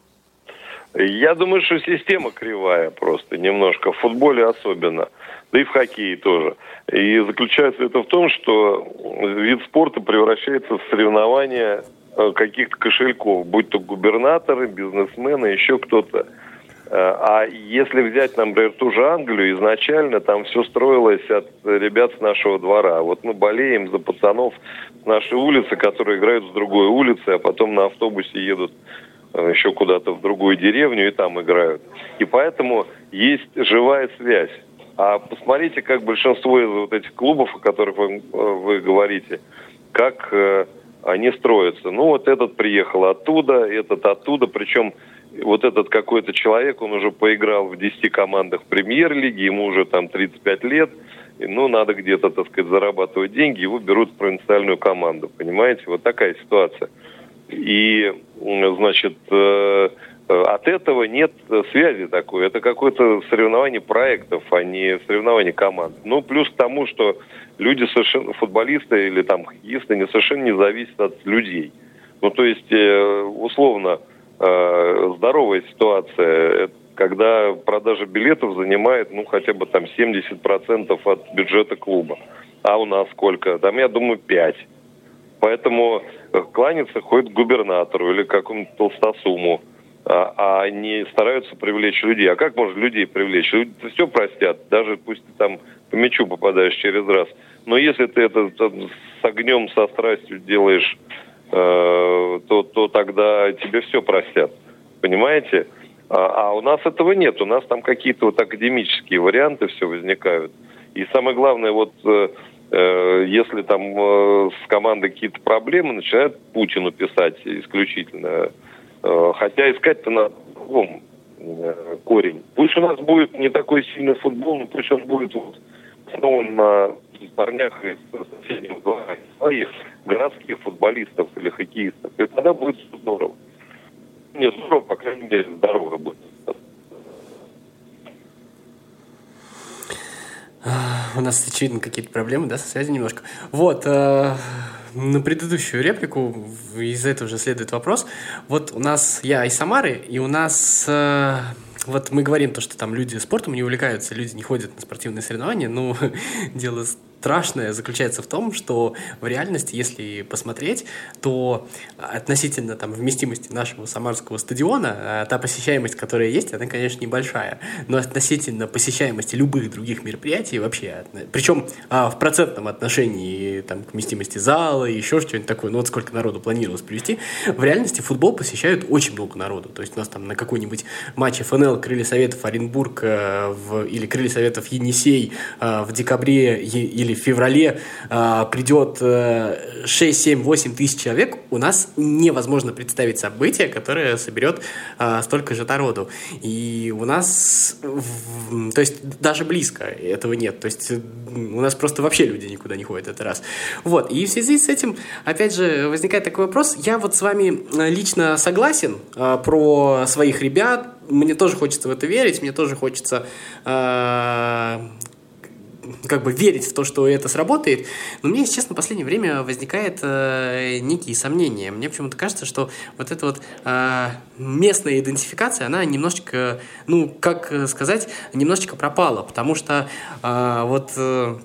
Я думаю, что система кривая просто немножко, в футболе особенно, да и в хоккее тоже. И заключается это в том, что вид спорта превращается в соревнование э, каких-то кошельков, будь то губернаторы, бизнесмены, еще кто-то. Э, а если взять, например, ту же Англию, изначально там все строилось от ребят с нашего двора. Вот мы болеем за пацанов с нашей улицы, которые играют с другой улицы, а потом на автобусе едут э, еще куда-то в другую деревню и там играют. И поэтому есть живая связь. А посмотрите, как большинство из вот этих клубов, о которых вы, э, вы говорите, как они строятся. Ну, вот этот приехал оттуда, этот оттуда, причем вот этот какой-то человек, он уже поиграл в 10 командах премьер-лиги, ему уже там 35 лет, ну, надо где-то, так сказать, зарабатывать деньги, его берут в провинциальную команду, понимаете? Вот такая ситуация. И, значит, э, от этого нет связи такой. Это какое-то соревнование проектов, а не соревнование команд. Ну, плюс к тому, что люди совершенно, футболисты или там хоккеисты, не совершенно не зависят от людей. Ну, то есть, э, условно, э, здоровая ситуация, когда продажа билетов занимает, ну, хотя бы там 70% от бюджета клуба. А у нас сколько? Там, я думаю, 5. Поэтому э, кланяться ходит к губернатору или какому-то толстосуму, а, а не стараются привлечь людей. А как можно людей привлечь? Люди все простят, даже пусть ты там по мячу попадаешь через раз. Но если ты это там, с огнем, со страстью делаешь Э, то, то тогда тебе все простят. Понимаете? А, а у нас этого нет. У нас там какие-то вот академические варианты все возникают. И самое главное, вот э, э если там э, с командой какие-то проблемы, начинают Путину писать исключительно. Э, хотя искать-то на другом э, корень. Пусть у нас будет не такой сильный футбол, но пусть он будет вот основан на парнях из соседнего двора, своих городских футболистов или хоккеистов. И тогда будет здорово. Не здорово, по крайней мере, здорово будет. У нас, очевидно, какие-то проблемы, да, со связью немножко. Вот, э, на предыдущую реплику из этого же следует вопрос. Вот у нас, я из Самары, и у нас э, вот мы говорим то, что там люди спортом не увлекаются, люди не ходят на спортивные соревнования, но (laughs) дело страшное заключается в том, что в реальности, если посмотреть, то относительно там, вместимости нашего самарского стадиона, а, та посещаемость, которая есть, она, конечно, небольшая, но относительно посещаемости любых других мероприятий вообще, причем а, в процентном отношении там, к вместимости зала, еще что-нибудь такое, ну вот сколько народу планировалось привести, в реальности футбол посещают очень много народу. То есть у нас там на какой-нибудь матче ФНЛ Крылья Советов Оренбург э, в, или Крылья Советов Енисей э, в декабре или или в феврале э, придет э, 6, 7, 8 тысяч человек, у нас невозможно представить событие, которое соберет э, столько же народу. И у нас, в, то есть даже близко этого нет. То есть у нас просто вообще люди никуда не ходят, это раз. Вот, и в связи с этим, опять же, возникает такой вопрос. Я вот с вами лично согласен э, про своих ребят, мне тоже хочется в это верить, мне тоже хочется э, как бы верить в то, что это сработает. Но мне, если честно, в последнее время возникает э, некие сомнения. Мне почему-то кажется, что вот эта вот э, местная идентификация, она немножечко, ну, как сказать, немножечко пропала, потому что э, вот... Э,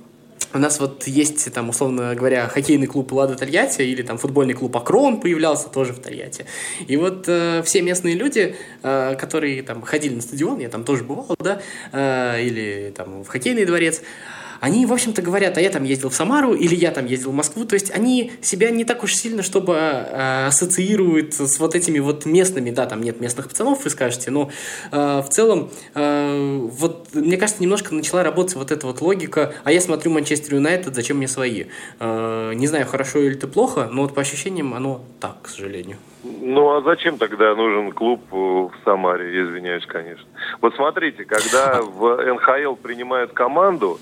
у нас вот есть, там, условно говоря, хоккейный клуб Лада Тольятти или там футбольный клуб Акрон появлялся тоже в Тольятти. И вот э, все местные люди, э, которые там ходили на стадион, я там тоже бывал, да, э, или там в хоккейный дворец, они, в общем-то, говорят, а я там ездил в Самару или я там ездил в Москву. То есть они себя не так уж сильно, чтобы э, ассоциируют с вот этими вот местными, да, там нет местных пацанов, вы скажете, но э, в целом, э, вот, мне кажется, немножко начала работать вот эта вот логика, а я смотрю Манчестер Юнайтед, зачем мне свои? Э, не знаю, хорошо или это плохо, но вот по ощущениям оно так, к сожалению. Ну а зачем тогда нужен клуб в Самаре, извиняюсь, конечно. Вот смотрите, когда в НХЛ принимают команду,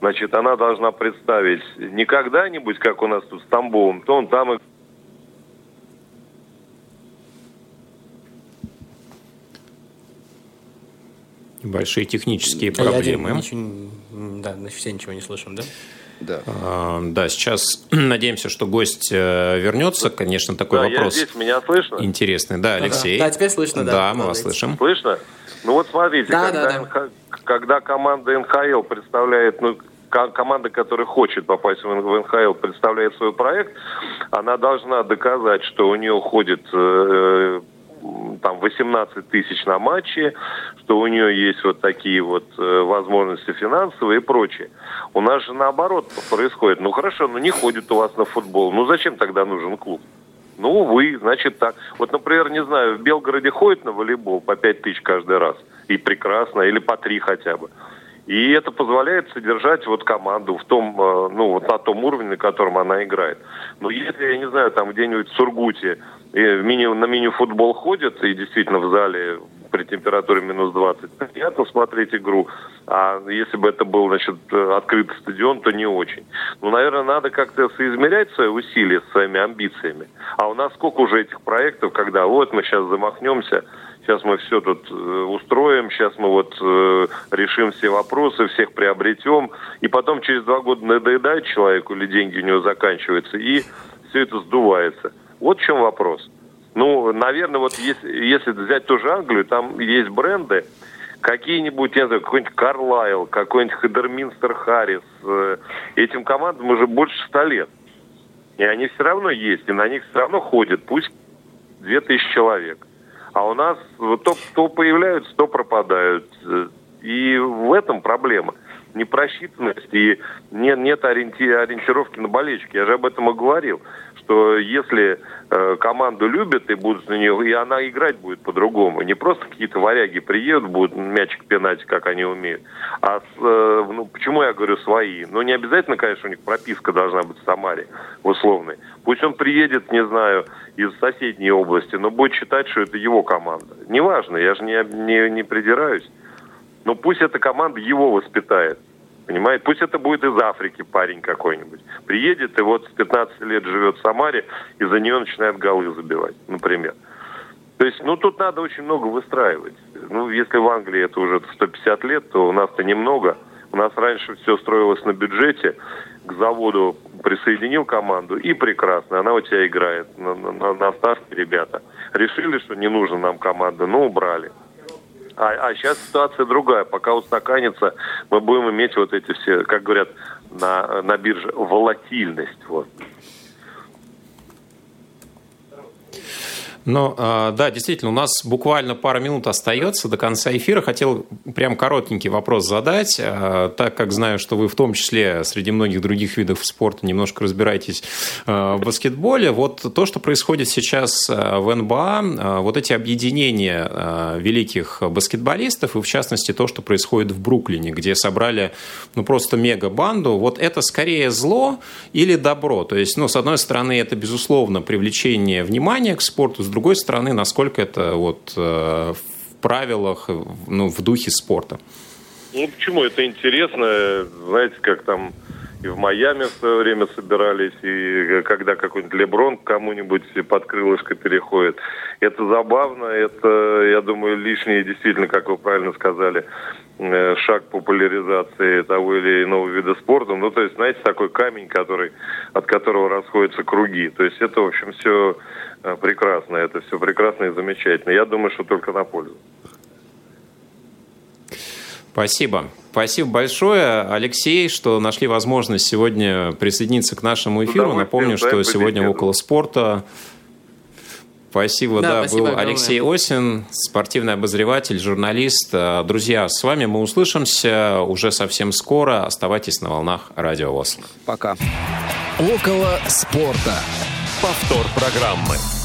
значит, она должна представить не когда-нибудь, как у нас тут с Тамбовым, то он там и Большие технические проблемы. Ничего, да, все ничего не слышим, да? Да. А, да, сейчас (clears throat) надеемся, что гость э, вернется. Конечно, такой да, вопрос. Я здесь, меня слышно? Интересный. Да, Алексей. Да, да теперь слышно, да. Да, мы вас слышим. Слышно? Ну вот смотрите, да, когда, да, да. когда команда НХЛ представляет, ну, команда, которая хочет попасть в НХЛ, представляет свой проект, она должна доказать, что у нее ходит э, там 18 тысяч на матче, что у нее есть вот такие вот э, возможности финансовые и прочее. У нас же наоборот происходит. Ну хорошо, ну не ходит у вас на футбол. Ну зачем тогда нужен клуб? Ну, вы, значит так. Вот, например, не знаю, в Белгороде ходит на волейбол по 5 тысяч каждый раз. И прекрасно, или по 3 хотя бы. И это позволяет содержать вот команду в том, э, ну, вот на том уровне, на котором она играет. Но если, я не знаю, там где-нибудь в Сургуте и мини, на мини-футбол ходят, и действительно в зале при температуре минус 20, приятно смотреть игру. А если бы это был, значит, открытый стадион, то не очень. Ну, наверное, надо как-то соизмерять свои усилия с своими амбициями. А у нас сколько уже этих проектов, когда вот мы сейчас замахнемся, сейчас мы все тут э, устроим, сейчас мы вот э, решим все вопросы, всех приобретем, и потом через два года надоедает человеку или деньги у него заканчиваются, и все это сдувается. Вот в чем вопрос. Ну, наверное, вот если, если взять ту же Англию, там есть бренды, какие-нибудь, я знаю, какой-нибудь Карлайл, какой-нибудь Хедерминстер Харрис. Э, этим командам уже больше ста лет. И они все равно есть, и на них все равно ходят, пусть две тысячи человек. А у нас то, то появляются, то пропадают. И в этом проблема. Непросчитанность и нет, нет ориенти, ориентировки на болельщики. Я же об этом и говорил что если э, команду любят и будут на нее, и она играть будет по-другому. Не просто какие-то варяги приедут, будут мячик пинать, как они умеют. А с, э, ну, почему я говорю свои? Ну, не обязательно, конечно, у них прописка должна быть в Самаре, в условной. Пусть он приедет, не знаю, из соседней области, но будет считать, что это его команда. Неважно, я же не, не, не придираюсь. Но пусть эта команда его воспитает. Понимаете? Пусть это будет из Африки парень какой-нибудь. Приедет и вот с 15 лет живет в Самаре, и за нее начинает голы забивать, например. То есть, ну, тут надо очень много выстраивать. Ну, если в Англии это уже 150 лет, то у нас-то немного. У нас раньше все строилось на бюджете. К заводу присоединил команду, и прекрасно. Она у тебя играет на, на, на ставке ребята. Решили, что не нужна нам команда, ну, убрали. А, а сейчас ситуация другая. Пока устаканится, мы будем иметь вот эти все, как говорят на, на бирже, волатильность. Вот. Ну, да, действительно, у нас буквально пара минут остается до конца эфира. Хотел прям коротенький вопрос задать, а, так как знаю, что вы в том числе среди многих других видов спорта немножко разбираетесь а, в баскетболе. Вот то, что происходит сейчас в НБА, вот эти объединения великих баскетболистов, и в частности то, что происходит в Бруклине, где собрали ну, просто мега-банду, вот это скорее зло или добро? То есть, ну, с одной стороны, это, безусловно, привлечение внимания к спорту, с другой стороны, насколько это вот э, в правилах, ну, в духе спорта? Ну, почему? Это интересно. Знаете, как там и в Майами в свое время собирались, и когда какой-нибудь Леброн кому-нибудь под крылышко переходит. Это забавно, это, я думаю, лишнее, действительно, как вы правильно сказали, э, шаг популяризации того или иного вида спорта. Ну, то есть, знаете, такой камень, который, от которого расходятся круги. То есть это, в общем, все прекрасно, это все прекрасно и замечательно. Я думаю, что только на пользу. Спасибо. Спасибо большое, Алексей, что нашли возможность сегодня присоединиться к нашему эфиру. Напомню, что сегодня около спорта. Спасибо, да, да был огромное. Алексей Осин, спортивный обозреватель, журналист. Э, друзья, с вами мы услышимся уже совсем скоро. Оставайтесь на волнах Радио ВОЗ. Пока. Около спорта. Повтор программы.